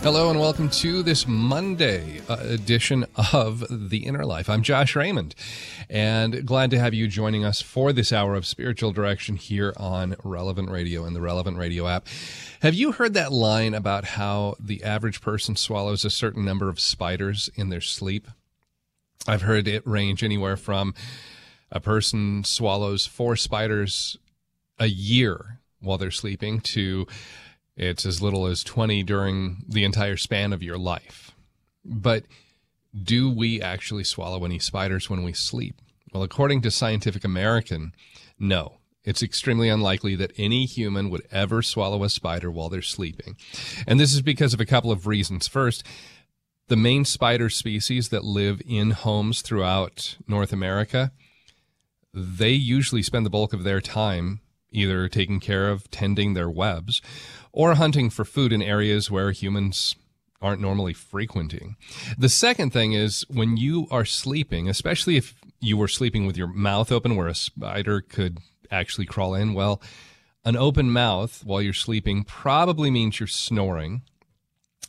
Hello and welcome to this Monday edition of The Inner Life. I'm Josh Raymond and glad to have you joining us for this hour of spiritual direction here on Relevant Radio and the Relevant Radio app. Have you heard that line about how the average person swallows a certain number of spiders in their sleep? I've heard it range anywhere from a person swallows four spiders a year while they're sleeping to it's as little as 20 during the entire span of your life. But do we actually swallow any spiders when we sleep? Well, according to Scientific American, no. It's extremely unlikely that any human would ever swallow a spider while they're sleeping. And this is because of a couple of reasons. First, the main spider species that live in homes throughout North America, they usually spend the bulk of their time either taking care of tending their webs or hunting for food in areas where humans aren't normally frequenting. The second thing is when you are sleeping, especially if you were sleeping with your mouth open where a spider could actually crawl in, well, an open mouth while you're sleeping probably means you're snoring.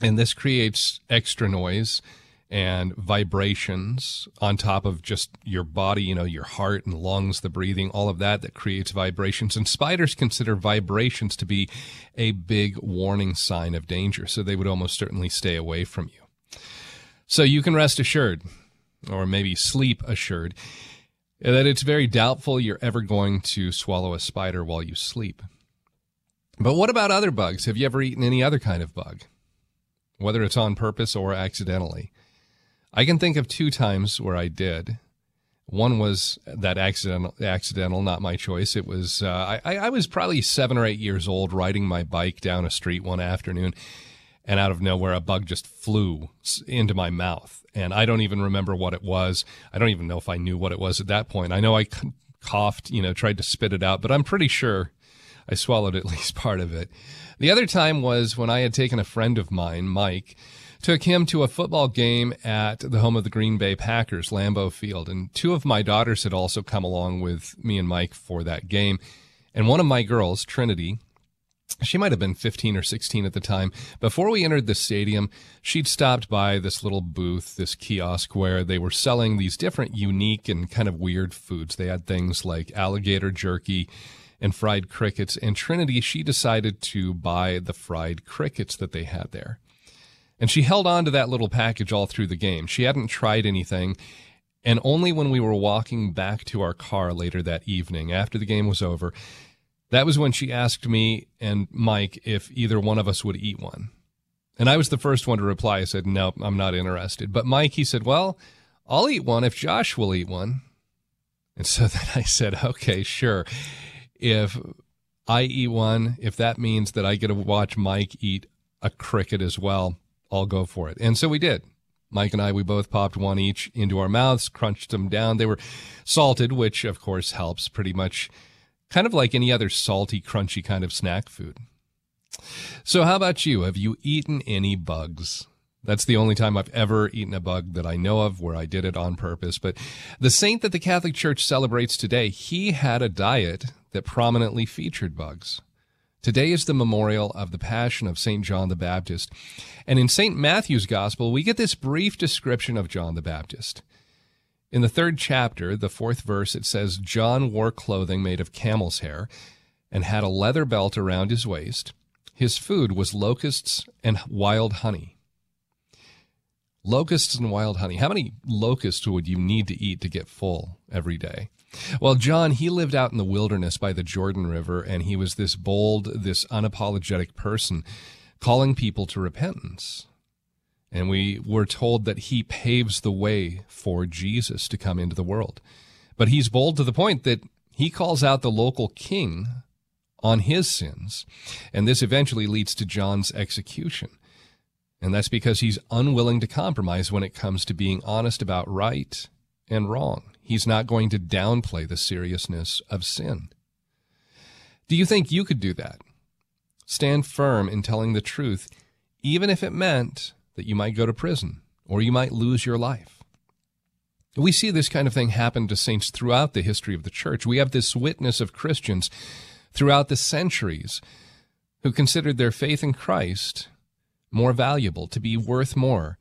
And this creates extra noise and vibrations on top of just your body, you know, your heart and lungs, the breathing, all of that that creates vibrations. And spiders consider vibrations to be a big warning sign of danger. So they would almost certainly stay away from you. So you can rest assured, or maybe sleep assured, that it's very doubtful you're ever going to swallow a spider while you sleep. But what about other bugs? Have you ever eaten any other kind of bug? Whether it's on purpose or accidentally. I can think of two times where I did. One was that accidental, accidental, not my choice. It was uh, I, I was probably seven or eight years old, riding my bike down a street one afternoon, and out of nowhere, a bug just flew into my mouth, and I don't even remember what it was. I don't even know if I knew what it was at that point. I know I coughed, you know, tried to spit it out, but I'm pretty sure I swallowed at least part of it. The other time was when I had taken a friend of mine, Mike took him to a football game at the home of the Green Bay Packers, Lambeau Field. And two of my daughters had also come along with me and Mike for that game. And one of my girls, Trinity, she might have been 15 or 16 at the time. Before we entered the stadium, she'd stopped by this little booth, this kiosk where they were selling these different unique and kind of weird foods. They had things like alligator jerky and fried crickets. And Trinity, she decided to buy the fried crickets that they had there. And she held on to that little package all through the game. She hadn't tried anything. And only when we were walking back to our car later that evening, after the game was over, that was when she asked me and Mike if either one of us would eat one. And I was the first one to reply. I said, no, I'm not interested. But Mike, he said, well, I'll eat one if Josh will eat one. And so then I said, okay, sure. If I eat one, if that means that I get to watch Mike eat a cricket as well, I'll go for it. And so we did. Mike and I, we both popped one each into our mouths, crunched them down. They were salted, which of course helps pretty much kind of like any other salty, crunchy kind of snack food. So how about you? Have you eaten any bugs? That's the only time I've ever eaten a bug that I know of where I did it on purpose. But the saint that the Catholic Church celebrates today, he had a diet that prominently featured bugs. Today is the memorial of the Passion of St. John the Baptist. And in St. Matthew's Gospel, we get this brief description of John the Baptist. In the third chapter, the fourth verse, it says, John wore clothing made of camel's hair and had a leather belt around his waist. His food was locusts and wild honey. Locusts and wild honey. How many locusts would you need to eat to get full every day? Well, John, he lived out in the wilderness by the Jordan River, and he was this bold, this unapologetic person calling people to repentance. And we were told that he paves the way for Jesus to come into the world. But he's bold to the point that he calls out the local king on his sins. And this eventually leads to John's execution. And that's because he's unwilling to compromise when it comes to being honest about right and wrong. He's not going to downplay the seriousness of sin. Do you think you could do that? Stand firm in telling the truth, even if it meant that you might go to prison or you might lose your life. We see this kind of thing happen to saints throughout the history of the church. We have this witness of Christians throughout the centuries who considered their faith in Christ more valuable, to be worth more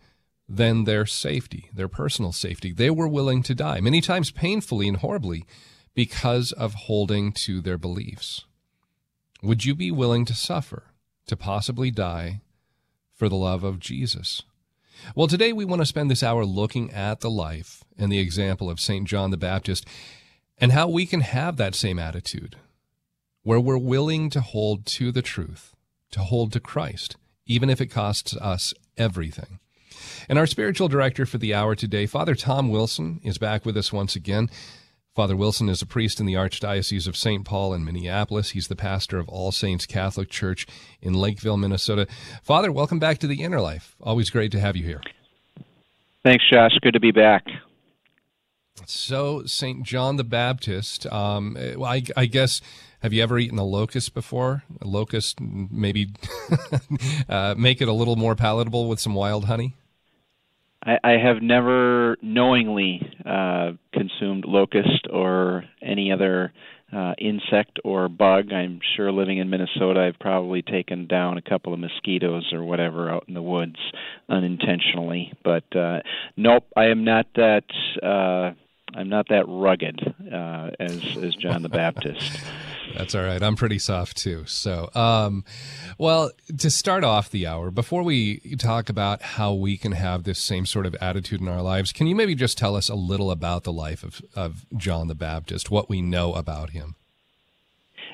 than their safety, their personal safety. They were willing to die, many times painfully and horribly, because of holding to their beliefs. Would you be willing to suffer, to possibly die, for the love of Jesus? Well, today we want to spend this hour looking at the life and the example of St. John the Baptist and how we can have that same attitude, where we're willing to hold to the truth, to hold to Christ, even if it costs us everything. And our spiritual director for the hour today, Father Tom Wilson, is back with us once again. Father Wilson is a priest in the Archdiocese of St. Paul in Minneapolis. He's the pastor of All Saints Catholic Church in Lakeville, Minnesota. Father, welcome back to the Inner Life. Always great to have you here. Thanks, Josh. Good to be back. So, St. John the Baptist, um, I, I guess have you ever eaten a locust before? A locust, maybe uh, make it a little more palatable with some wild honey? I, I have never knowingly uh, consumed locust or any other uh, insect or bug. I'm sure living in Minnesota, I've probably taken down a couple of mosquitoes or whatever out in the woods unintentionally. But uh, nope, I am not that. Uh, I'm not that rugged uh, as as John the Baptist. That's all right. I'm pretty soft too. So, um, well, to start off the hour, before we talk about how we can have this same sort of attitude in our lives, can you maybe just tell us a little about the life of, of John the Baptist, what we know about him?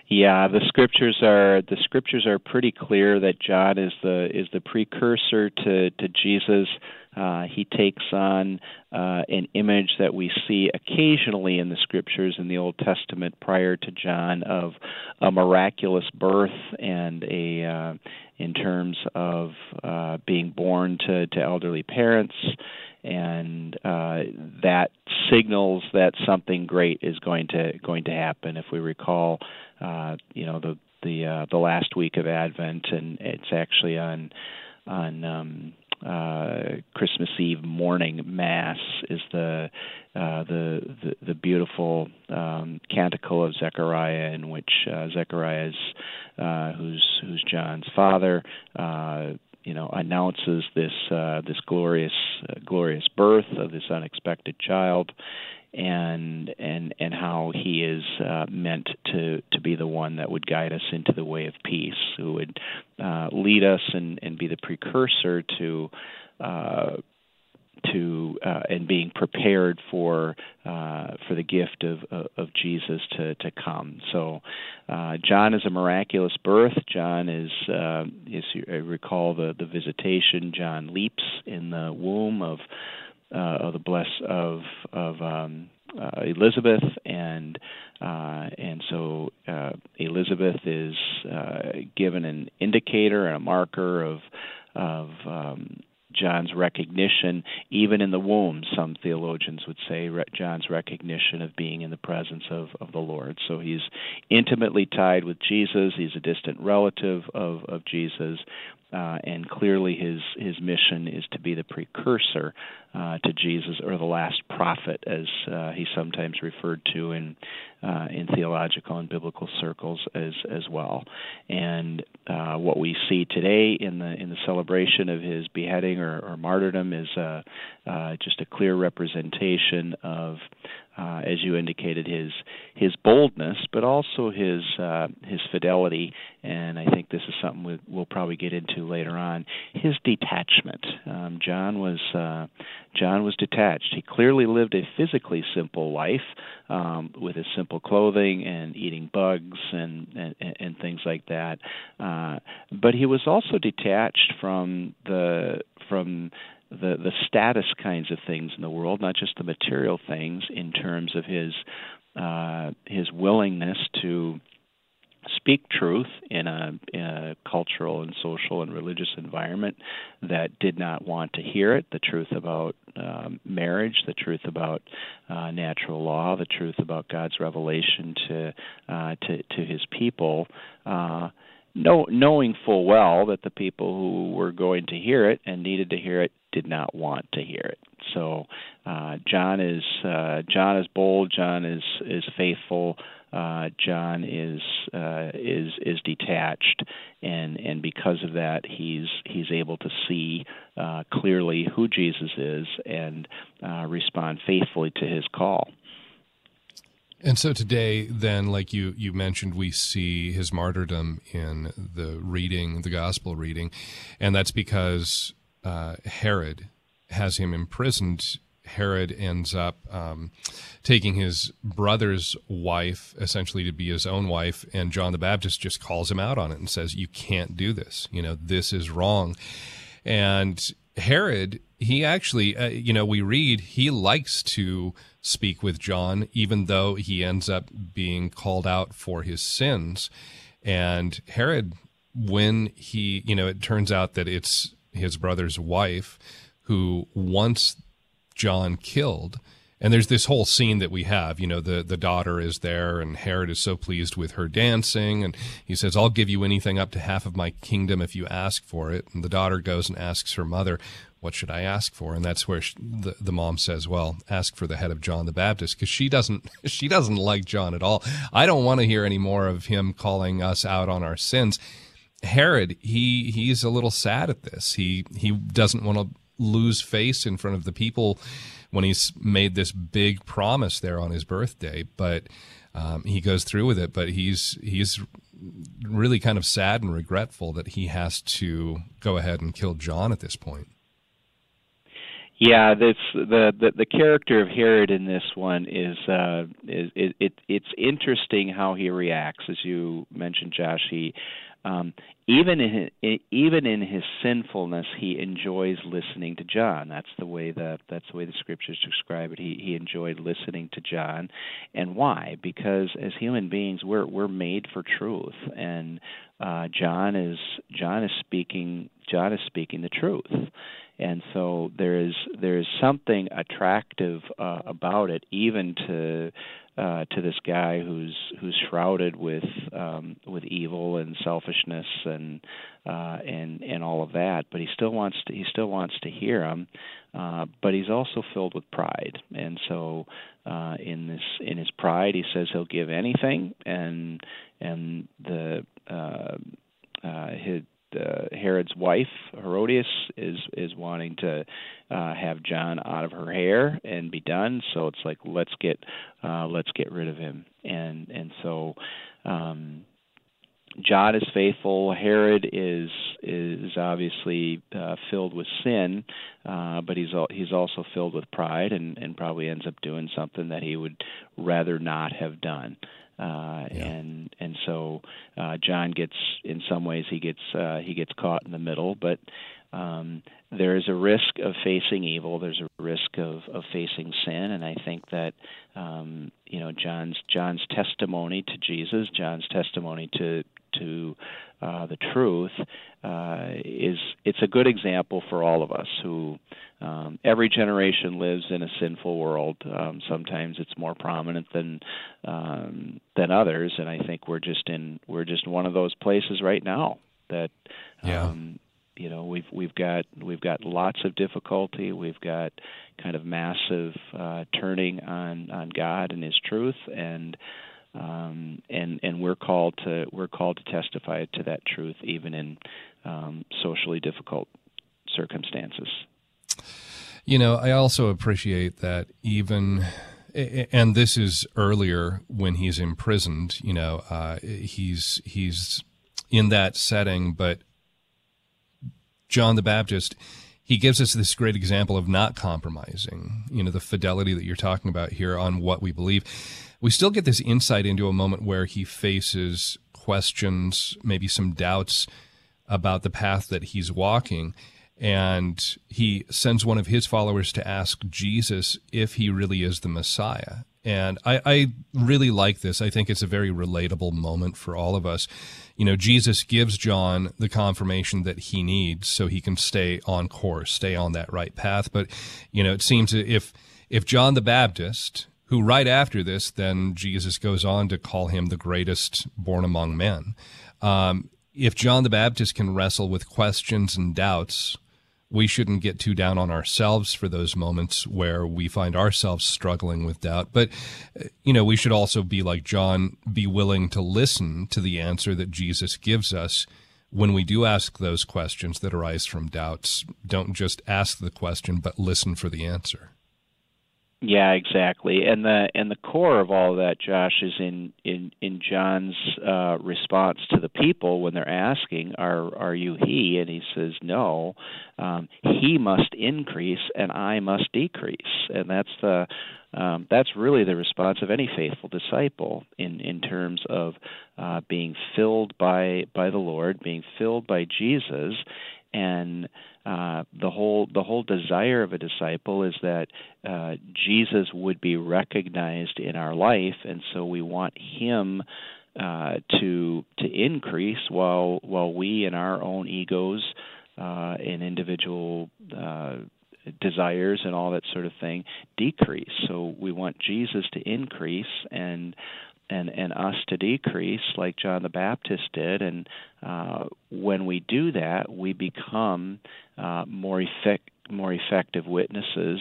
Yeah, the scriptures are the scriptures are pretty clear that John is the is the precursor to to Jesus. Uh, he takes on uh, an image that we see occasionally in the scriptures in the Old Testament prior to John of a miraculous birth and a uh, in terms of uh, being born to, to elderly parents and uh, that signals that something great is going to going to happen. If we recall, uh, you know the the uh, the last week of Advent, and it's actually on on um, uh, Christmas Eve morning mass is the uh, the, the the beautiful um, canticle of Zechariah in which uh, Zechariah uh, who's who's John's father uh, you know announces this uh, this glorious glorious birth of this unexpected child and and and how he is uh, meant to to be the one that would guide us into the way of peace, who would uh, lead us and and be the precursor to. Uh, to uh, and being prepared for uh, for the gift of, of, Jesus to to come. So, uh, John is a miraculous birth. John is, uh, as you recall the the visitation. John leaps in the womb of uh, of the bless of of um, uh, Elizabeth, and uh, and so uh, Elizabeth is uh, given an indicator and a marker of of um, John's recognition, even in the womb. Some theologians would say John's recognition of being in the presence of, of the Lord. So he's intimately tied with Jesus. He's a distant relative of, of Jesus, uh, and clearly his his mission is to be the precursor uh, to Jesus or the last prophet, as uh, he's sometimes referred to in uh, in theological and biblical circles as as well. And uh, what we see today in the in the celebration of his beheading or, or martyrdom is uh, uh, just a clear representation of uh, as you indicated, his his boldness, but also his uh, his fidelity, and I think this is something we, we'll probably get into later on. His detachment. Um, John was uh, John was detached. He clearly lived a physically simple life um, with his simple clothing and eating bugs and and, and things like that. Uh, but he was also detached from the from the the status kinds of things in the world, not just the material things, in terms of his uh, his willingness to speak truth in a, in a, cultural and social and religious environment that did not want to hear it the truth about um, marriage, the truth about uh, natural law, the truth about God's revelation to uh, to, to His people. Uh, know, knowing full well that the people who were going to hear it and needed to hear it did not want to hear it. So uh, John is uh, John is bold. John is is faithful. Uh, John is uh, is is detached, and and because of that, he's he's able to see uh, clearly who Jesus is and uh, respond faithfully to his call. And so today, then, like you, you mentioned, we see his martyrdom in the reading, the gospel reading, and that's because uh, Herod has him imprisoned. Herod ends up um, taking his brother's wife, essentially to be his own wife, and John the Baptist just calls him out on it and says, "You can't do this. You know, this is wrong." And Herod, he actually, uh, you know, we read he likes to speak with John, even though he ends up being called out for his sins. And Herod, when he, you know, it turns out that it's his brother's wife who wants John killed. And there's this whole scene that we have, you know, the, the daughter is there and Herod is so pleased with her dancing. And he says, I'll give you anything up to half of my kingdom if you ask for it. And the daughter goes and asks her mother, what should I ask for? And that's where she, the, the mom says, well, ask for the head of John the Baptist because she doesn't, she doesn't like John at all. I don't want to hear any more of him calling us out on our sins. Herod, he, he's a little sad at this. He, he doesn't want to lose face in front of the people when he's made this big promise there on his birthday, but um, he goes through with it. But he's, he's really kind of sad and regretful that he has to go ahead and kill John at this point. Yeah, that's the, the the character of Herod in this one is uh is it, it it's interesting how he reacts as you mentioned Josh he um even in his, even in his sinfulness he enjoys listening to John. That's the way that that's the way the scriptures describe it. He he enjoyed listening to John. And why? Because as human beings we're we're made for truth. And uh John is John is speaking John is speaking the truth. And so there is there is something attractive uh, about it, even to uh, to this guy who's who's shrouded with um, with evil and selfishness and uh, and and all of that. But he still wants to he still wants to hear him, uh, but he's also filled with pride. And so uh, in this in his pride, he says he'll give anything, and and the uh, uh, his uh, Herod's wife Herodias is is wanting to uh, have John out of her hair and be done. So it's like let's get uh, let's get rid of him. And and so um, John is faithful. Herod is is obviously uh, filled with sin, uh, but he's al- he's also filled with pride, and and probably ends up doing something that he would rather not have done. Uh, yeah. and and so uh, John gets in some ways he gets uh, he gets caught in the middle, but um, there is a risk of facing evil. There's a risk of, of facing sin, and I think that um, you know John's John's testimony to Jesus, John's testimony to to uh, the truth uh, is it's a good example for all of us who um, every generation lives in a sinful world. Um, sometimes it's more prominent than um, than others, and I think we're just in we're just one of those places right now that yeah. um, you know we've we've got we've got lots of difficulty. We've got kind of massive uh, turning on on God and His truth and um, and and we're called to we're called to testify to that truth even in um, socially difficult circumstances. You know, I also appreciate that even and this is earlier when he's imprisoned. You know, uh, he's he's in that setting, but John the Baptist, he gives us this great example of not compromising. You know, the fidelity that you're talking about here on what we believe. We still get this insight into a moment where he faces questions, maybe some doubts about the path that he's walking and he sends one of his followers to ask Jesus if he really is the Messiah. And I, I, really like this. I think it's a very relatable moment for all of us. You know, Jesus gives John the confirmation that he needs so he can stay on course, stay on that right path. But, you know, it seems if if John the Baptist, who right after this, then Jesus goes on to call him the greatest born among men. Um, if John the Baptist can wrestle with questions and doubts we shouldn't get too down on ourselves for those moments where we find ourselves struggling with doubt. But, you know, we should also be like John, be willing to listen to the answer that Jesus gives us when we do ask those questions that arise from doubts. Don't just ask the question, but listen for the answer. Yeah, exactly. And the and the core of all of that, Josh, is in in in John's uh, response to the people when they're asking, "Are are you he?" And he says, "No, um, he must increase, and I must decrease." And that's the um, that's really the response of any faithful disciple in in terms of uh, being filled by by the Lord, being filled by Jesus, and uh, the whole the whole desire of a disciple is that uh, Jesus would be recognized in our life, and so we want Him uh, to to increase while while we in our own egos uh, and individual uh, desires and all that sort of thing decrease. So we want Jesus to increase and and and us to decrease like John the Baptist did and uh, when we do that we become uh, more effect more effective witnesses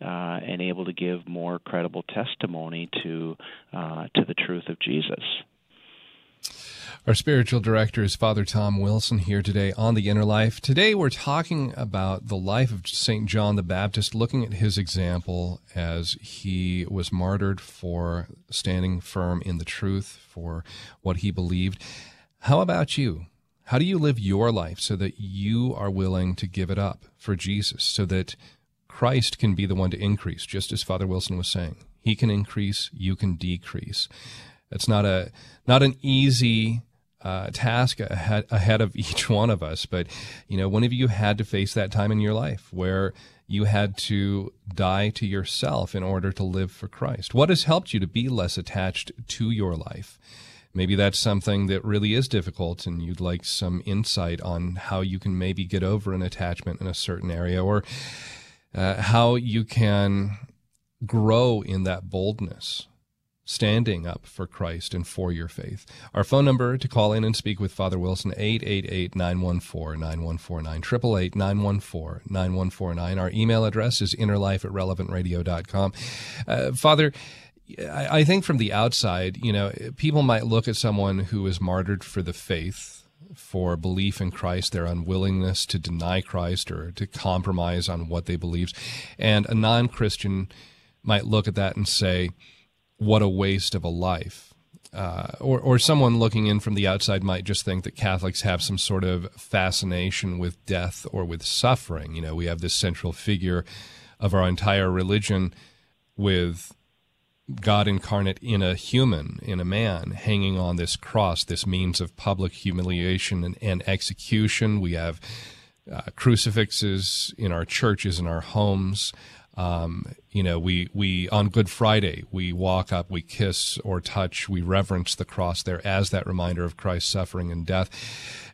uh, and able to give more credible testimony to uh, to the truth of Jesus. Our spiritual director is Father Tom Wilson here today on The Inner Life. Today we're talking about the life of St. John the Baptist, looking at his example as he was martyred for standing firm in the truth, for what he believed. How about you? How do you live your life so that you are willing to give it up for Jesus, so that Christ can be the one to increase, just as Father Wilson was saying? He can increase, you can decrease. It's not a not an easy uh, task ahead, ahead of each one of us. But, you know, one of you had to face that time in your life where you had to die to yourself in order to live for Christ? What has helped you to be less attached to your life? Maybe that's something that really is difficult and you'd like some insight on how you can maybe get over an attachment in a certain area or uh, how you can grow in that boldness standing up for Christ and for your faith. Our phone number to call in and speak with Father Wilson, 888-914-9149, 888-914-9149. Our email address is innerlife at relevantradio.com. Uh, Father, I, I think from the outside, you know, people might look at someone who is martyred for the faith, for belief in Christ, their unwillingness to deny Christ or to compromise on what they believe. And a non Christian might look at that and say, what a waste of a life. Uh, or, or someone looking in from the outside might just think that Catholics have some sort of fascination with death or with suffering. You know, we have this central figure of our entire religion with God incarnate in a human, in a man, hanging on this cross, this means of public humiliation and, and execution. We have uh, crucifixes in our churches, in our homes. Um, you know, we, we, on Good Friday, we walk up, we kiss or touch, we reverence the cross there as that reminder of Christ's suffering and death.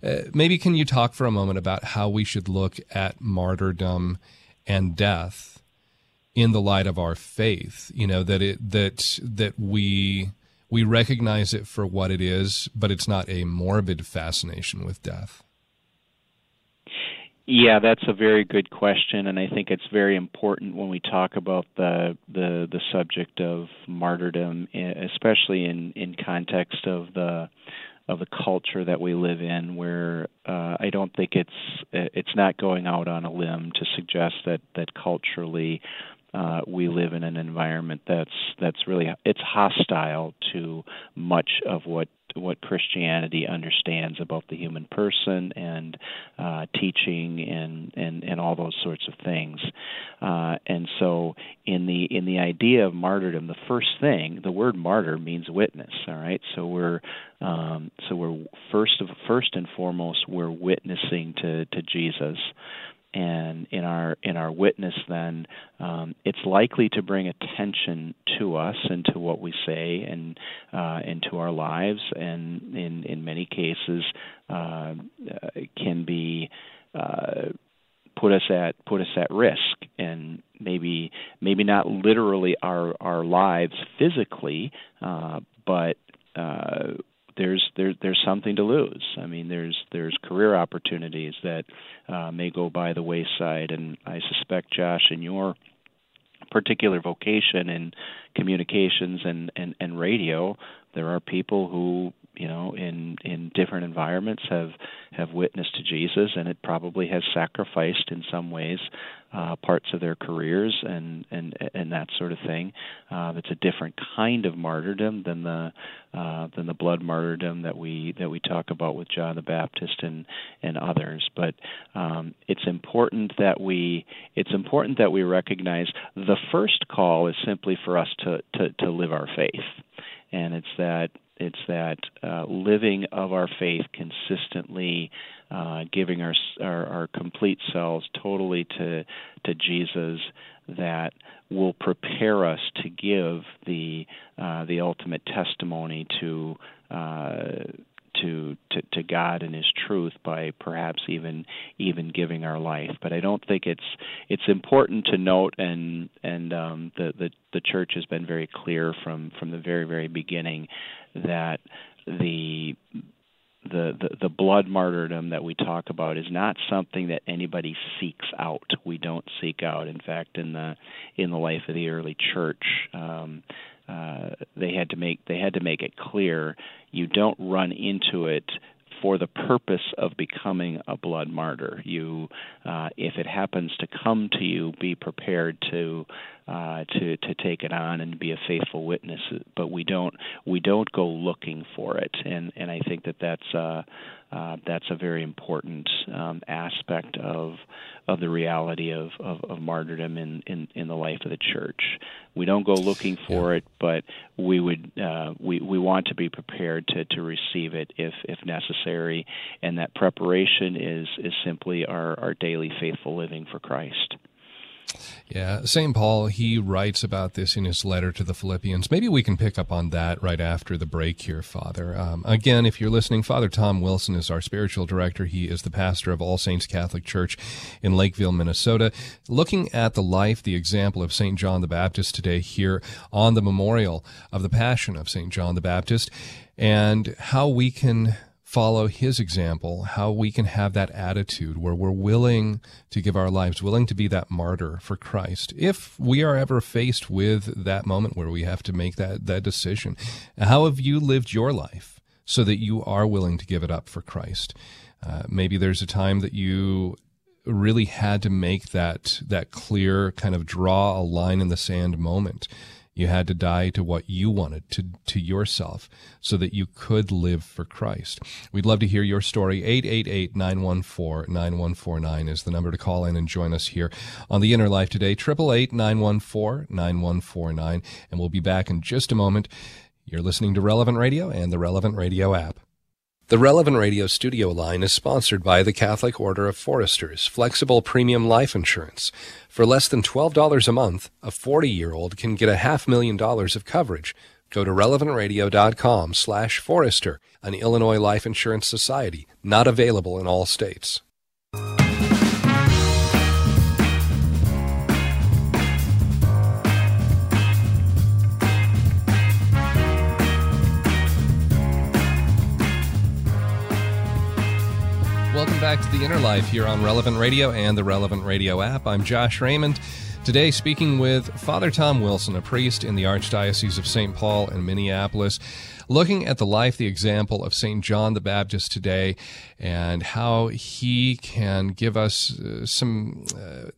Uh, maybe can you talk for a moment about how we should look at martyrdom and death in the light of our faith? You know, that it, that, that we, we recognize it for what it is, but it's not a morbid fascination with death. Yeah, that's a very good question, and I think it's very important when we talk about the the, the subject of martyrdom, especially in in context of the of the culture that we live in, where uh, I don't think it's it's not going out on a limb to suggest that that culturally uh, we live in an environment that's that's really it's hostile to much of what what Christianity understands about the human person and uh, teaching and, and and all those sorts of things. Uh, and so, in the in the idea of martyrdom, the first thing, the word martyr means witness. All right, so we're um, so we're first of first and foremost we're witnessing to to Jesus and in our in our witness then um, it's likely to bring attention to us and to what we say and uh, into our lives and in in many cases uh, can be uh, put us at put us at risk. And maybe maybe not literally our our lives physically uh, but uh, there's there, there's something to lose. I mean, there's there's career opportunities that uh, may go by the wayside, and I suspect, Josh, in your particular vocation in communications and, and, and radio, there are people who you know in in different environments have have witnessed to Jesus and it probably has sacrificed in some ways uh, parts of their careers and and and that sort of thing. Uh, it's a different kind of martyrdom than the uh, than the blood martyrdom that we that we talk about with John the Baptist and and others. But um, it's important that we it's important that we recognize the first call is simply for us to to, to live our faith, and it's that it's that uh, living of our faith consistently, uh, giving our, our, our complete selves totally to to Jesus, that will prepare us to give the uh, the ultimate testimony to uh, to, to to God and His truth by perhaps even even giving our life. But I don't think it's it's important to note, and and um, the the the church has been very clear from from the very very beginning that the the, the the blood martyrdom that we talk about is not something that anybody seeks out. We don't seek out. In fact, in the in the life of the early church, um, uh, they had to make they had to make it clear you don't run into it for the purpose of becoming a blood martyr. You, uh, if it happens to come to you, be prepared to uh, to to take it on and be a faithful witness. But we don't we don't go looking for it, and and I think that that's uh, uh, that's a very important um, aspect of of the reality of, of, of martyrdom in, in, in the life of the church. We don't go looking for yeah. it, but we would uh, we we want to be prepared to, to receive it if if necessary, and that preparation is is simply our, our daily faithful living for Christ. Yeah, St. Paul, he writes about this in his letter to the Philippians. Maybe we can pick up on that right after the break here, Father. Um, again, if you're listening, Father Tom Wilson is our spiritual director. He is the pastor of All Saints Catholic Church in Lakeville, Minnesota. Looking at the life, the example of St. John the Baptist today here on the memorial of the Passion of St. John the Baptist and how we can follow his example, how we can have that attitude where we're willing to give our lives, willing to be that martyr for Christ. If we are ever faced with that moment where we have to make that, that decision, how have you lived your life so that you are willing to give it up for Christ? Uh, maybe there's a time that you really had to make that that clear kind of draw a line in the sand moment you had to die to what you wanted, to, to yourself, so that you could live for Christ. We'd love to hear your story. 888 914 9149 is the number to call in and join us here on The Inner Life today. 888 914 9149. And we'll be back in just a moment. You're listening to Relevant Radio and the Relevant Radio app. The Relevant Radio studio line is sponsored by the Catholic Order of Foresters Flexible Premium Life Insurance. For less than $12 a month, a 40-year-old can get a half million dollars of coverage. Go to relevantradio.com slash forester, an Illinois Life Insurance Society, not available in all states. Back to the Inner Life here on Relevant Radio and the Relevant Radio app. I'm Josh Raymond. Today, speaking with Father Tom Wilson, a priest in the Archdiocese of St. Paul in Minneapolis, looking at the life, the example of St. John the Baptist today, and how he can give us uh, some uh,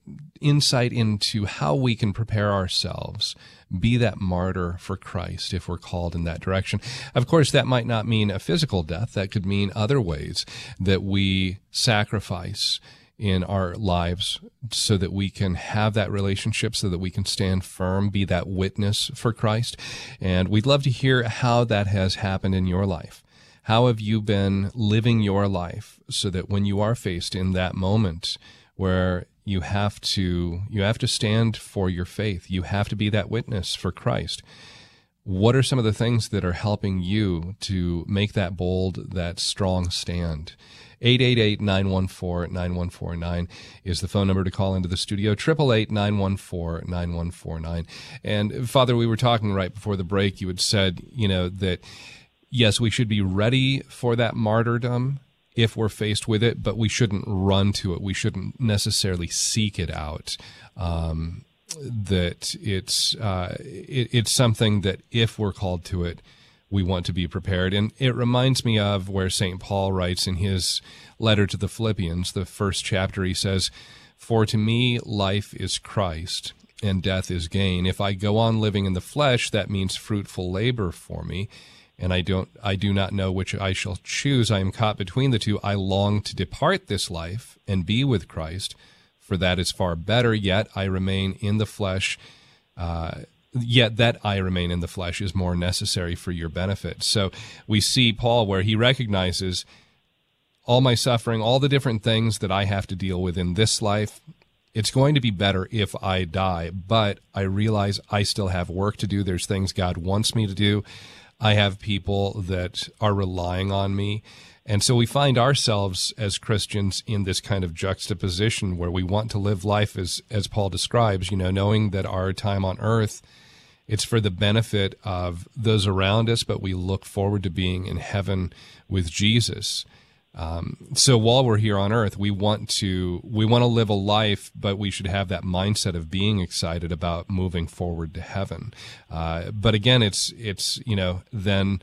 insight into how we can prepare ourselves be that martyr for Christ if we're called in that direction. Of course, that might not mean a physical death. That could mean other ways that we sacrifice in our lives so that we can have that relationship, so that we can stand firm, be that witness for Christ. And we'd love to hear how that has happened in your life. How have you been living your life so that when you are faced in that moment where you have to you have to stand for your faith, you have to be that witness for Christ. What are some of the things that are helping you to make that bold, that strong stand? 888-914-9149 is the phone number to call into the studio 888-914-9149 and father we were talking right before the break you had said you know that yes we should be ready for that martyrdom if we're faced with it but we shouldn't run to it we shouldn't necessarily seek it out um, that it's uh, it, it's something that if we're called to it we want to be prepared. And it reminds me of where St. Paul writes in his letter to the Philippians, the first chapter, he says, For to me life is Christ and death is gain. If I go on living in the flesh, that means fruitful labor for me. And I don't, I do not know which I shall choose. I am caught between the two. I long to depart this life and be with Christ, for that is far better. Yet I remain in the flesh. Uh, yet that I remain in the flesh is more necessary for your benefit. So we see Paul where he recognizes all my suffering, all the different things that I have to deal with in this life. It's going to be better if I die, but I realize I still have work to do. There's things God wants me to do. I have people that are relying on me. And so we find ourselves as Christians in this kind of juxtaposition where we want to live life as, as Paul describes, you know, knowing that our time on earth it's for the benefit of those around us, but we look forward to being in heaven with Jesus. Um, so while we're here on earth, we want to we want to live a life, but we should have that mindset of being excited about moving forward to heaven. Uh, but again, it's it's you know then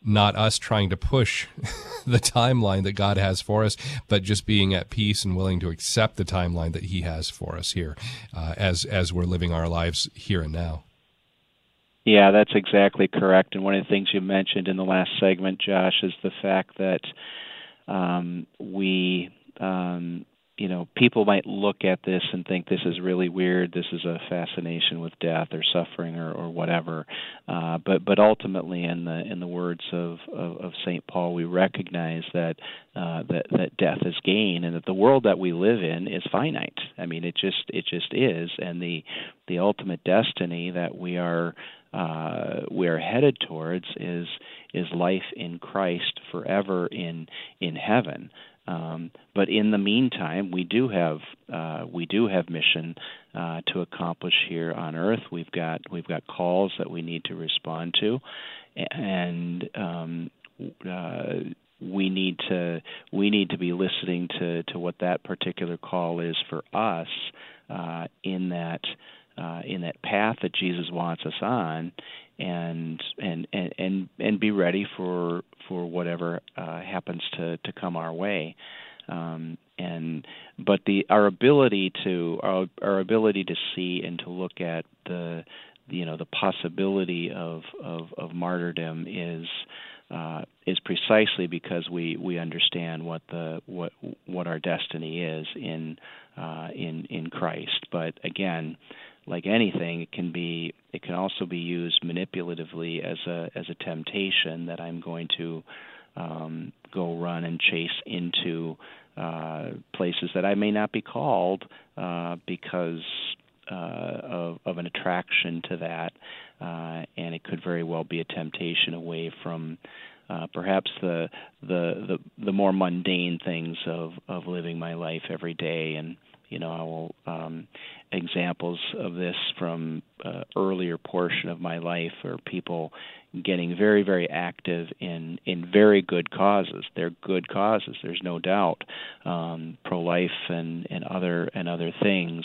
not us trying to push the timeline that God has for us, but just being at peace and willing to accept the timeline that He has for us here, uh, as as we're living our lives here and now. Yeah, that's exactly correct. And one of the things you mentioned in the last segment, Josh, is the fact that um, we, um, you know, people might look at this and think this is really weird. This is a fascination with death or suffering or, or whatever. Uh, but but ultimately, in the in the words of of, of Saint Paul, we recognize that uh, that that death is gain, and that the world that we live in is finite. I mean, it just it just is, and the the ultimate destiny that we are uh, we're headed towards is is life in Christ forever in in heaven. Um, but in the meantime, we do have uh, we do have mission uh, to accomplish here on Earth. We've got we've got calls that we need to respond to, and um, uh, we need to we need to be listening to to what that particular call is for us uh, in that uh, in that path that Jesus wants us on, and and and and, and be ready for for whatever uh, happens to to come our way. Um, and but the our ability to our, our ability to see and to look at the you know the possibility of of, of martyrdom is uh, is precisely because we, we understand what the what what our destiny is in uh, in in Christ. But again, like anything, it can be it can also be used manipulatively as a as a temptation that I'm going to um, go run and chase into uh, places that I may not be called uh, because uh, of, of an attraction to that, uh, and it could very well be a temptation away from. Uh, perhaps the, the the the more mundane things of of living my life every day and you know, I will um, examples of this from uh, earlier portion of my life are people getting very very active in in very good causes. They're good causes there's no doubt um pro life and and other and other things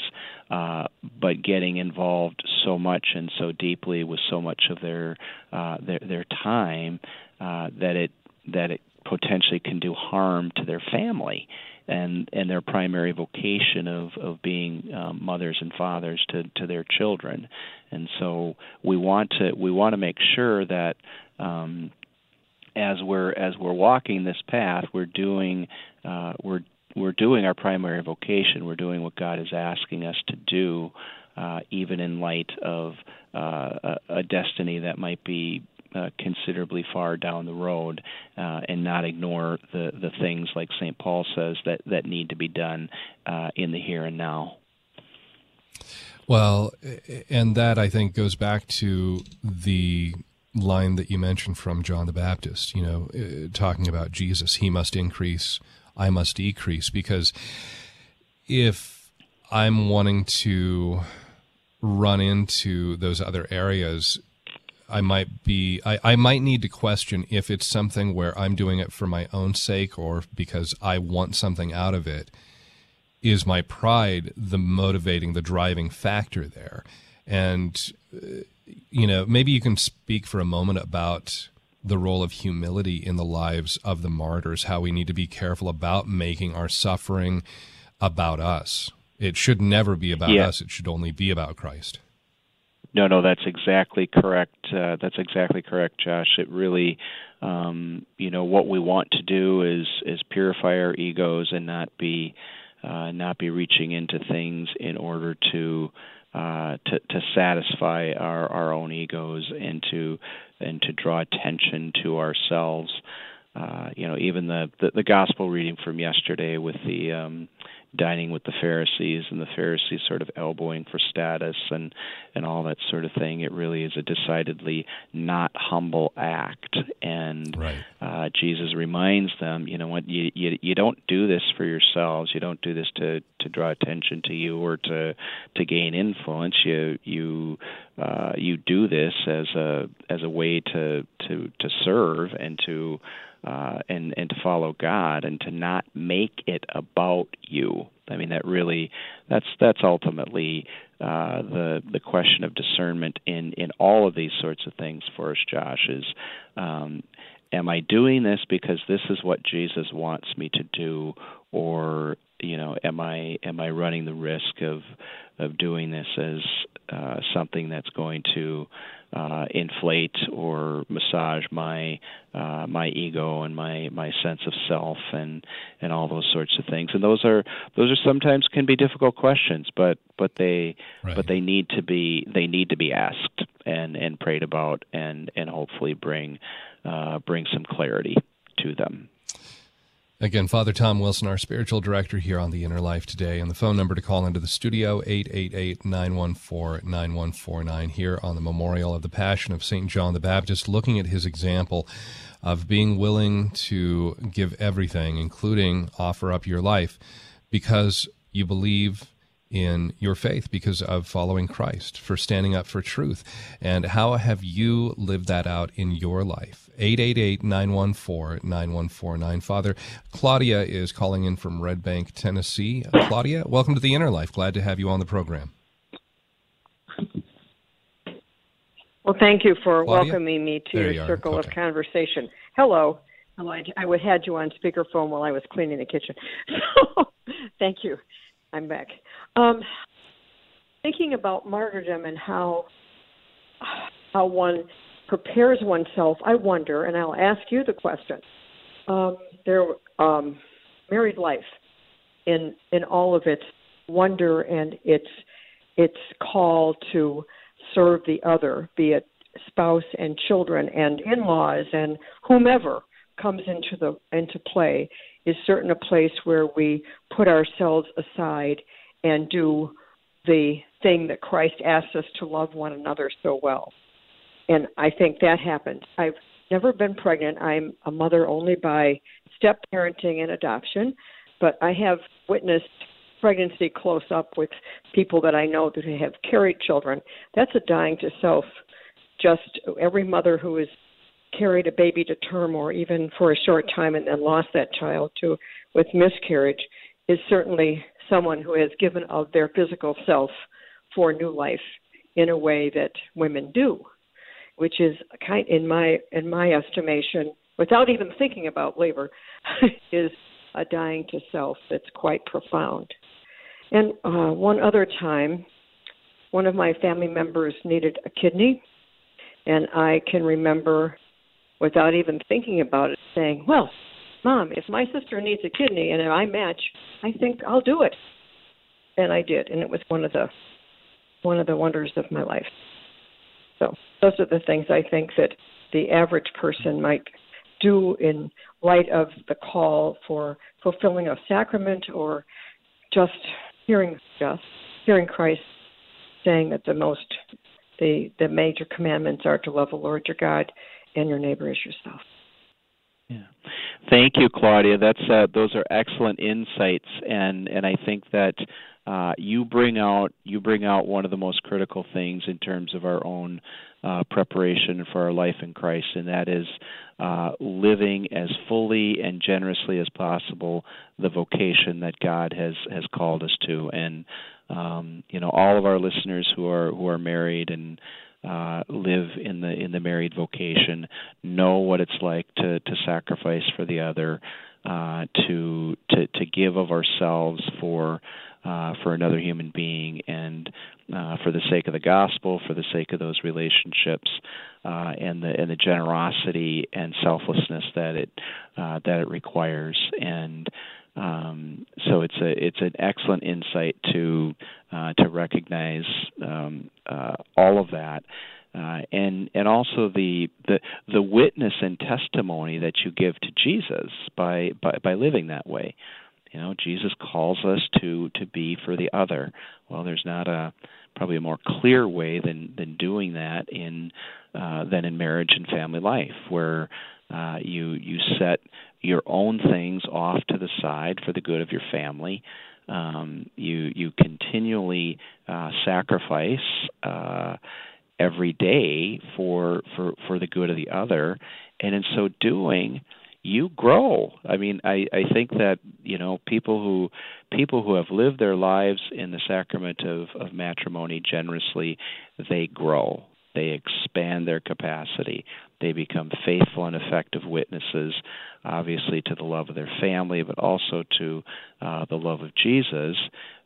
uh but getting involved so much and so deeply with so much of their uh their their time uh that it that it potentially can do harm to their family and and their primary vocation of of being um, mothers and fathers to to their children, and so we want to we want to make sure that. Um, as we're as we're walking this path, we're doing uh, we're we're doing our primary vocation. We're doing what God is asking us to do, uh, even in light of uh, a, a destiny that might be uh, considerably far down the road, uh, and not ignore the the things like St. Paul says that that need to be done uh, in the here and now. Well, and that I think goes back to the line that you mentioned from John the Baptist, you know, uh, talking about Jesus, he must increase, I must decrease, because if I'm wanting to run into those other areas, I might be I, I might need to question if it's something where I'm doing it for my own sake or because I want something out of it. Is my pride the motivating, the driving factor there? And uh, you know, maybe you can speak for a moment about the role of humility in the lives of the martyrs, how we need to be careful about making our suffering about us. It should never be about yeah. us, it should only be about Christ. No, no, that's exactly correct. Uh, that's exactly correct, Josh. It really, um, you know, what we want to do is is purify our egos and not be uh, not be reaching into things in order to uh, to to satisfy our our own egos and to and to draw attention to ourselves. Uh, you know, even the, the the gospel reading from yesterday with the um, dining with the Pharisees and the Pharisees sort of elbowing for status and and all that sort of thing. It really is a decidedly not humble act, and right. uh, Jesus reminds them, you know what, you, you you don't do this for yourselves. You don't do this to to draw attention to you or to to gain influence. You you uh, you do this as a as a way to to to serve and to uh, and and to follow God and to not make it about you. I mean that really that's that's ultimately uh, the the question of discernment in in all of these sorts of things for us. Josh is. Um, am I doing this because this is what Jesus wants me to do, or you know, am I am I running the risk of of doing this as uh, something that's going to uh, inflate or massage my uh, my ego and my my sense of self and and all those sorts of things. And those are those are sometimes can be difficult questions, but but they right. but they need to be they need to be asked and and prayed about and and hopefully bring uh, bring some clarity to them. Again, Father Tom Wilson, our spiritual director here on The Inner Life today. And the phone number to call into the studio, 888-914-9149, here on the memorial of the Passion of St. John the Baptist, looking at his example of being willing to give everything, including offer up your life, because you believe in your faith because of following Christ, for standing up for truth. And how have you lived that out in your life? 888 914 9149. Father, Claudia is calling in from Red Bank, Tennessee. Claudia, welcome to the Inner Life. Glad to have you on the program. Well, thank you for Claudia? welcoming me to there your circle okay. of conversation. Hello. Hello. I, I had you on speakerphone while I was cleaning the kitchen. So, thank you. I'm back. Um, thinking about martyrdom and how how one prepares oneself, I wonder, and I'll ask you the question: um, their um, married life in in all of its wonder and its its call to serve the other, be it spouse and children and in-laws and whomever comes into the into play is certain a place where we put ourselves aside and do the thing that Christ asks us to love one another so well. And I think that happens. I've never been pregnant. I'm a mother only by step parenting and adoption, but I have witnessed pregnancy close up with people that I know that have carried children. That's a dying to self. Just every mother who has carried a baby to term or even for a short time and then lost that child to with miscarriage is certainly someone who has given of their physical self for new life in a way that women do, which is kind in my in my estimation, without even thinking about labor, is a dying to self that's quite profound. And uh, one other time, one of my family members needed a kidney, and I can remember, without even thinking about it, saying, "Well, Mom, if my sister needs a kidney and if I match, I think I'll do it." And I did, and it was one of the one of the wonders of my life. So those are the things I think that the average person might do in light of the call for fulfilling a sacrament or just hearing just hearing Christ saying that the most the the major commandments are to love the Lord your God and your neighbor as yourself. Yeah. Thank you, Claudia. That's uh, those are excellent insights, and and I think that uh, you bring out you bring out one of the most critical things in terms of our own uh, preparation for our life in Christ, and that is uh, living as fully and generously as possible the vocation that God has has called us to. And um, you know, all of our listeners who are who are married and uh, live in the in the married vocation know what it's like to to sacrifice for the other, uh, to to to give of ourselves for uh, for another human being and uh, for the sake of the gospel, for the sake of those relationships, uh, and the and the generosity and selflessness that it uh, that it requires. And um, so it's a it's an excellent insight to uh, to recognize um, uh, all of that. Uh, and and also the, the the witness and testimony that you give to Jesus by by, by living that way. You know, Jesus calls us to to be for the other. Well, there's not a probably a more clear way than than doing that in uh, than in marriage and family life, where uh, you you set your own things off to the side for the good of your family. Um, you you continually uh, sacrifice uh, every day for for for the good of the other, and in so doing, you grow. I mean, I I think that you know people who people who have lived their lives in the sacrament of of matrimony generously, they grow. They expand their capacity. They become faithful and effective witnesses, obviously to the love of their family, but also to uh, the love of Jesus,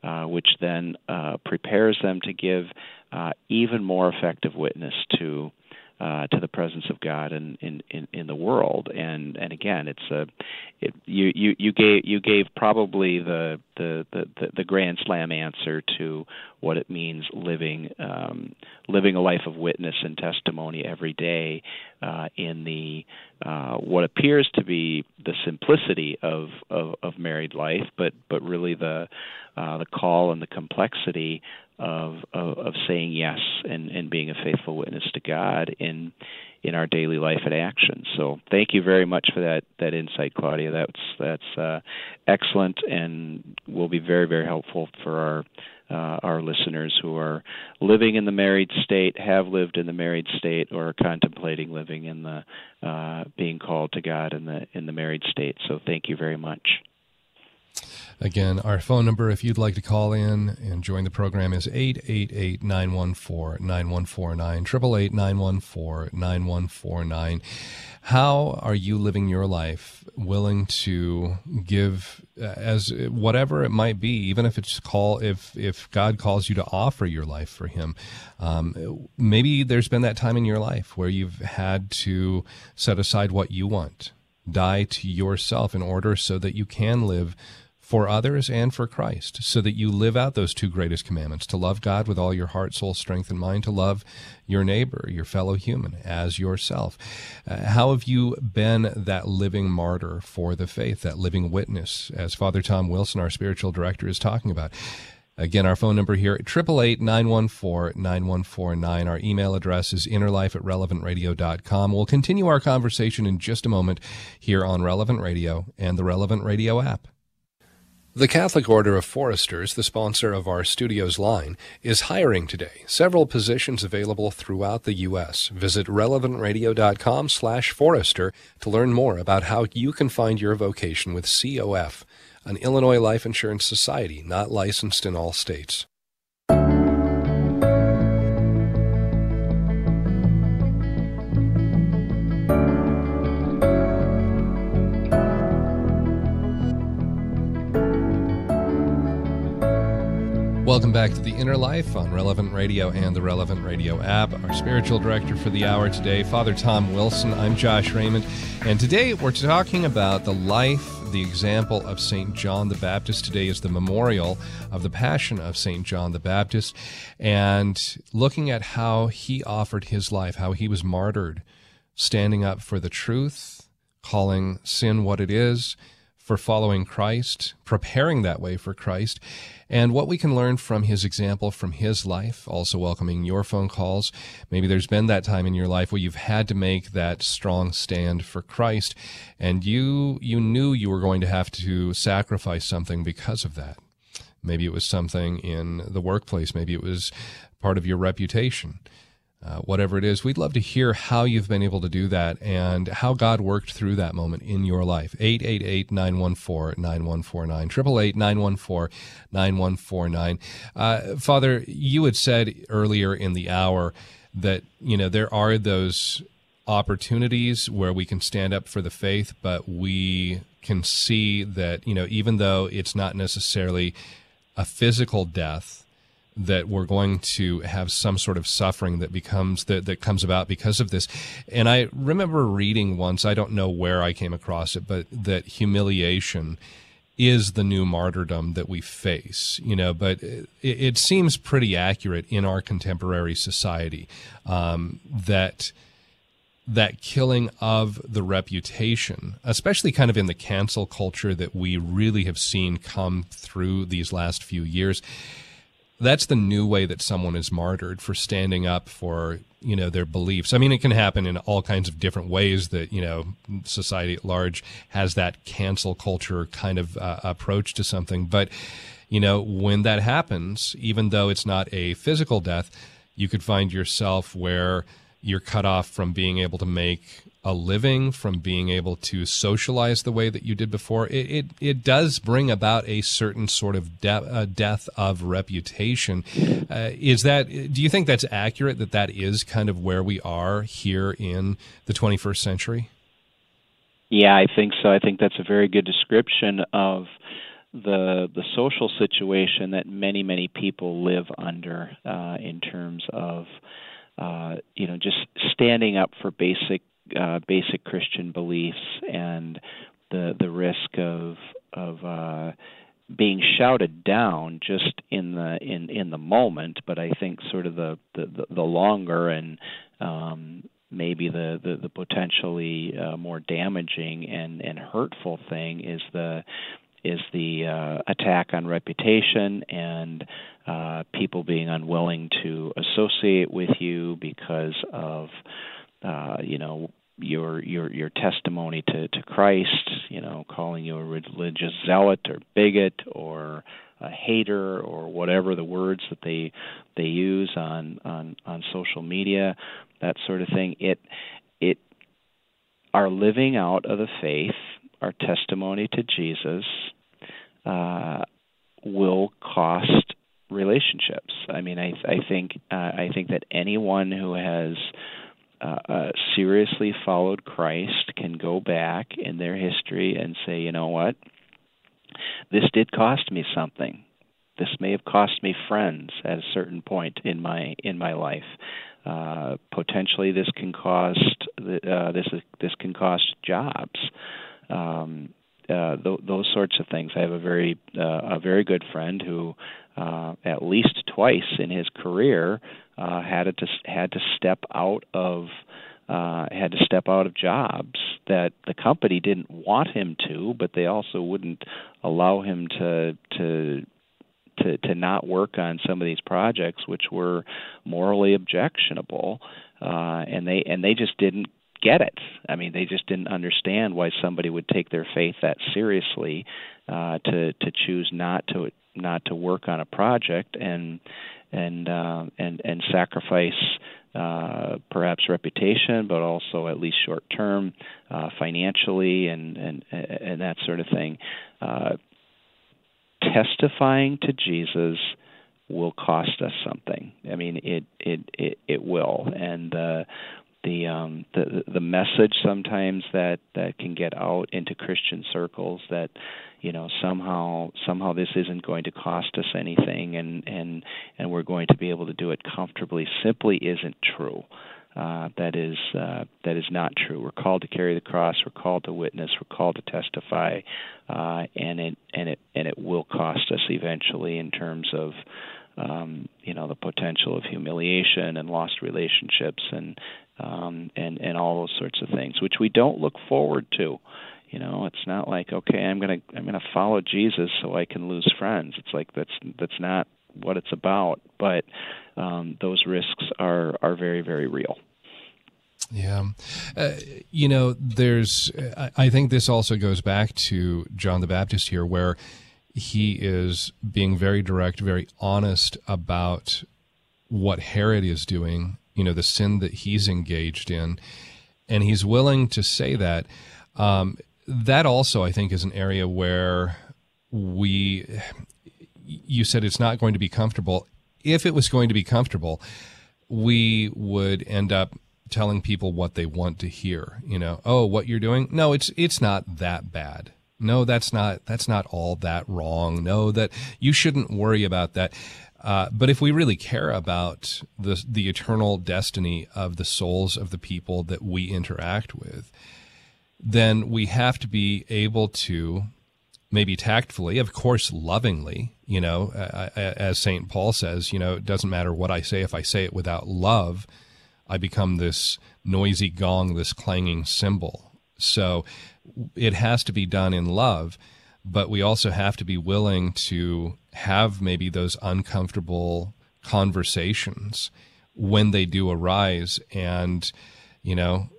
uh, which then uh, prepares them to give uh, even more effective witness to uh, to the presence of God in, in, in, in, the world. And and again, it's a it, you, you you gave you gave probably the, the the, the grand slam answer to what it means living um, living a life of witness and testimony every day uh, in the uh, what appears to be the simplicity of, of, of married life, but but really the uh, the call and the complexity of, of, of saying yes and, and being a faithful witness to God in in our daily life and action. So thank you very much for that that insight, Claudia. That's that's uh, excellent and will be very very helpful for our uh, our listeners who are living in the married state, have lived in the married state, or are contemplating living in the uh, being called to God in the in the married state. So thank you very much. Again, our phone number, if you'd like to call in and join the program, is 888 914 9149, 888 914 9149. How are you living your life willing to give uh, as whatever it might be, even if it's call if if God calls you to offer your life for Him? Um, maybe there's been that time in your life where you've had to set aside what you want, die to yourself in order so that you can live for others and for Christ, so that you live out those two greatest commandments to love God with all your heart, soul, strength, and mind, to love your neighbor, your fellow human, as yourself. Uh, how have you been that living martyr for the faith, that living witness, as Father Tom Wilson, our spiritual director, is talking about? Again, our phone number here, 888-914-9149. Our email address is innerlife at relevantradio.com. We'll continue our conversation in just a moment here on Relevant Radio and the Relevant Radio app. The Catholic Order of Foresters, the sponsor of our studios line, is hiring today. Several positions available throughout the U.S. Visit relevantradio.com slash forester to learn more about how you can find your vocation with COF, an Illinois Life Insurance Society not licensed in all states. Welcome back to The Inner Life on Relevant Radio and the Relevant Radio app. Our spiritual director for the hour today, Father Tom Wilson. I'm Josh Raymond. And today we're talking about the life, the example of St. John the Baptist. Today is the memorial of the Passion of St. John the Baptist. And looking at how he offered his life, how he was martyred, standing up for the truth, calling sin what it is, for following Christ, preparing that way for Christ and what we can learn from his example, from his life, also welcoming your phone calls. Maybe there's been that time in your life where you've had to make that strong stand for Christ, and you, you knew you were going to have to sacrifice something because of that. Maybe it was something in the workplace. Maybe it was part of your reputation uh, whatever it is. We'd love to hear how you've been able to do that and how God worked through that moment in your life. 888 914 9149. 888 914 9149. Uh, Father, you had said earlier in the hour that, you know, there are those opportunities where we can stand up for the faith, but we can see that, you know, even though it's not necessarily a physical death, that we're going to have some sort of suffering that becomes that, that comes about because of this. And I remember reading once, I don't know where I came across it, but that humiliation is the new martyrdom that we face, you know, but it, it seems pretty accurate in our contemporary society um, that that killing of the reputation, especially kind of in the cancel culture that we really have seen come through these last few years, that's the new way that someone is martyred for standing up for you know their beliefs. I mean it can happen in all kinds of different ways that you know society at large has that cancel culture kind of uh, approach to something. But you know when that happens even though it's not a physical death you could find yourself where you're cut off from being able to make a living, from being able to socialize the way that you did before, it it, it does bring about a certain sort of de- uh, death of reputation. Uh, is that? Do you think that's accurate? That that is kind of where we are here in the 21st century. Yeah, I think so. I think that's a very good description of the the social situation that many many people live under uh, in terms of uh, you know just standing up for basic uh, basic Christian beliefs and the the risk of of uh, being shouted down just in the in in the moment, but I think sort of the the, the longer and um, maybe the, the, the potentially uh, more damaging and, and hurtful thing is the is the uh, attack on reputation and uh, people being unwilling to associate with you because of uh, you know your your your testimony to to Christ, you know, calling you a religious zealot or bigot or a hater or whatever the words that they they use on on on social media, that sort of thing. It it our living out of the faith, our testimony to Jesus, uh, will cost relationships. I mean, I I think uh, I think that anyone who has uh, uh, seriously followed Christ can go back in their history and say, you know what, this did cost me something. This may have cost me friends at a certain point in my in my life. Uh, potentially, this can cost uh, this this can cost jobs. Um, uh, th- those sorts of things. I have a very uh, a very good friend who, uh, at least twice in his career, uh, had to had to step out of uh, had to step out of jobs that the company didn't want him to, but they also wouldn't allow him to to to to not work on some of these projects which were morally objectionable uh and they and they just didn't get it i mean they just didn't understand why somebody would take their faith that seriously uh to to choose not to not to work on a project and and uh, and and sacrifice uh, perhaps reputation, but also at least short term, uh, financially, and, and and that sort of thing. Uh, testifying to Jesus will cost us something. I mean, it it it, it will, and uh, the um, the the message sometimes that that can get out into Christian circles that you know somehow somehow this isn't going to cost us anything and and and we're going to be able to do it comfortably simply isn't true. Uh, that is uh, that is not true. We're called to carry the cross. We're called to witness. We're called to testify, uh, and it and it and it will cost us eventually in terms of um, you know the potential of humiliation and lost relationships and um, and and all those sorts of things, which we don't look forward to. You know, it's not like okay, I'm gonna I'm gonna follow Jesus so I can lose friends. It's like that's that's not what it's about. But um, those risks are are very very real. Yeah. Uh, you know, there's, I think this also goes back to John the Baptist here, where he is being very direct, very honest about what Herod is doing, you know, the sin that he's engaged in. And he's willing to say that. Um, that also, I think, is an area where we, you said it's not going to be comfortable. If it was going to be comfortable, we would end up telling people what they want to hear. You know, oh, what you're doing? No, it's it's not that bad. No, that's not that's not all that wrong. No, that you shouldn't worry about that. Uh, but if we really care about the the eternal destiny of the souls of the people that we interact with, then we have to be able to maybe tactfully, of course, lovingly. You know, as Saint Paul says, you know, it doesn't matter what I say if I say it without love I become this noisy gong, this clanging cymbal. So it has to be done in love, but we also have to be willing to have maybe those uncomfortable conversations when they do arise. And, you know,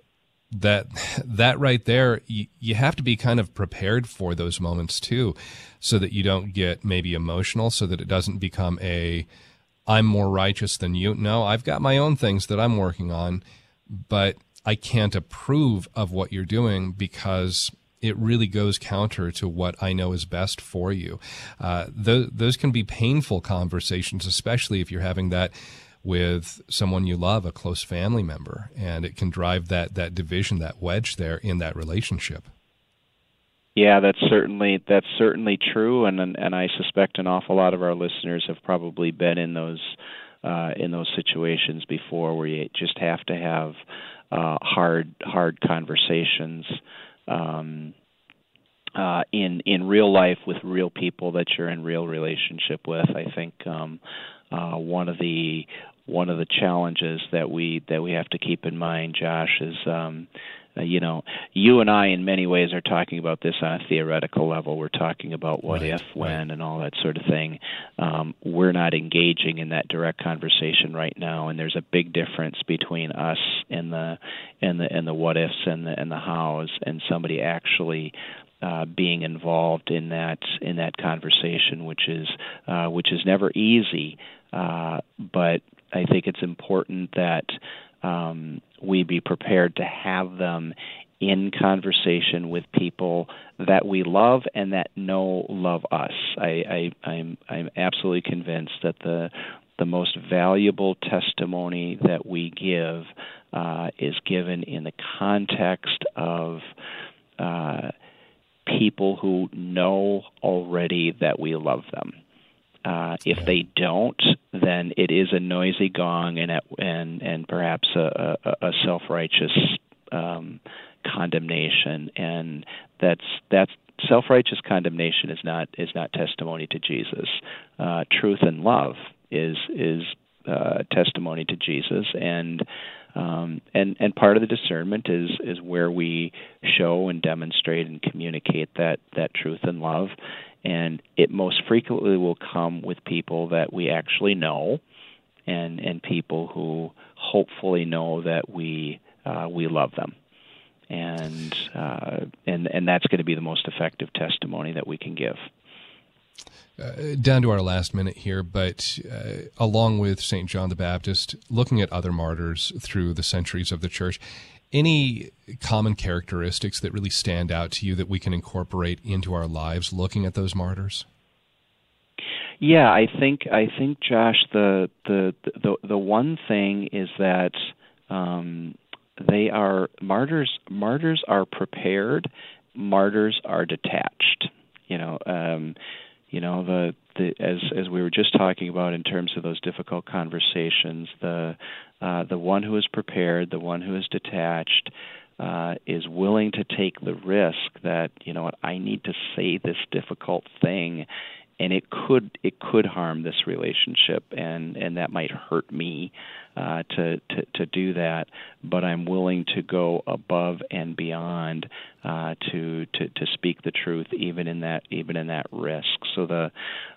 that that right there you, you have to be kind of prepared for those moments too so that you don't get maybe emotional so that it doesn't become a I'm more righteous than you. No, I've got my own things that I'm working on, but I can't approve of what you're doing because it really goes counter to what I know is best for you. Uh, th- those can be painful conversations, especially if you're having that with someone you love, a close family member, and it can drive that that division, that wedge there in that relationship. Yeah, that's certainly that's certainly true, and and I suspect an awful lot of our listeners have probably been in those uh, in those situations before, where you just have to have uh, hard hard conversations um, uh, in in real life with real people that you're in real relationship with. I think um, uh, one of the one of the challenges that we that we have to keep in mind, Josh, is um, uh, you know, you and I, in many ways, are talking about this on a theoretical level. We're talking about what right, if, when, right. and all that sort of thing. Um, we're not engaging in that direct conversation right now, and there's a big difference between us and the and the and the what ifs and the and the hows, and somebody actually uh, being involved in that in that conversation, which is uh, which is never easy. Uh, but I think it's important that um, we be prepared to have them in conversation with people that we love and that know love us. I, I, I'm I'm absolutely convinced that the the most valuable testimony that we give uh, is given in the context of uh, people who know already that we love them. Uh, if yeah. they don't, then it is a noisy gong and and and perhaps a, a, a self righteous um, condemnation, and that's that's self righteous condemnation is not is not testimony to Jesus. Uh, truth and love is is uh, testimony to Jesus, and um, and and part of the discernment is is where we show and demonstrate and communicate that that truth and love and it most frequently will come with people that we actually know and and people who hopefully know that we uh, we love them and uh, and and that's going to be the most effective testimony that we can give. Uh, down to our last minute here, but uh, along with St. John the Baptist, looking at other martyrs through the centuries of the church, any common characteristics that really stand out to you that we can incorporate into our lives looking at those martyrs? Yeah, I think I think Josh the the the the one thing is that um, they are martyrs. Martyrs are prepared. Martyrs are detached. You know, um, you know the the as as we were just talking about in terms of those difficult conversations. The uh, the one who is prepared, the one who is detached. Uh, is willing to take the risk that you know what I need to say this difficult thing and it could it could harm this relationship and and that might hurt me uh, to, to to do that but I'm willing to go above and beyond uh, to to to speak the truth even in that even in that risk so the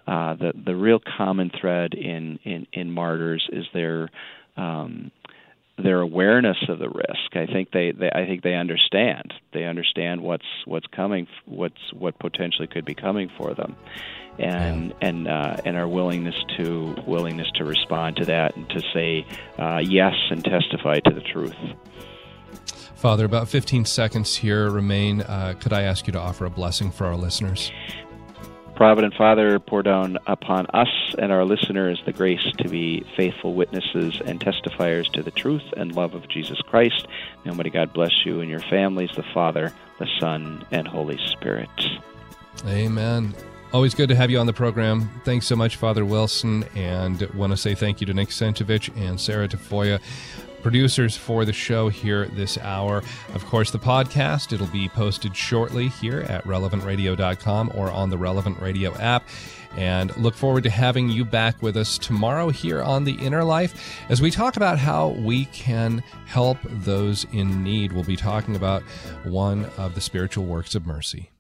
uh, the the real common thread in in in martyrs is their um, their awareness of the risk. I think they, they I think they understand. They understand what's what's coming, what's what potentially could be coming for them, and yeah. and uh, and our willingness to willingness to respond to that and to say uh, yes and testify to the truth. Father, about 15 seconds here remain. Uh, could I ask you to offer a blessing for our listeners? Provident Father, pour down upon us and our listeners the grace to be faithful witnesses and testifiers to the truth and love of Jesus Christ. May Almighty God bless you and your families, the Father, the Son, and Holy Spirit. Amen. Always good to have you on the program. Thanks so much, Father Wilson, and want to say thank you to Nick Sentovich and Sarah Tafoya producers for the show here this hour. Of course, the podcast, it'll be posted shortly here at relevantradio.com or on the Relevant Radio app. And look forward to having you back with us tomorrow here on The Inner Life as we talk about how we can help those in need. We'll be talking about one of the spiritual works of mercy.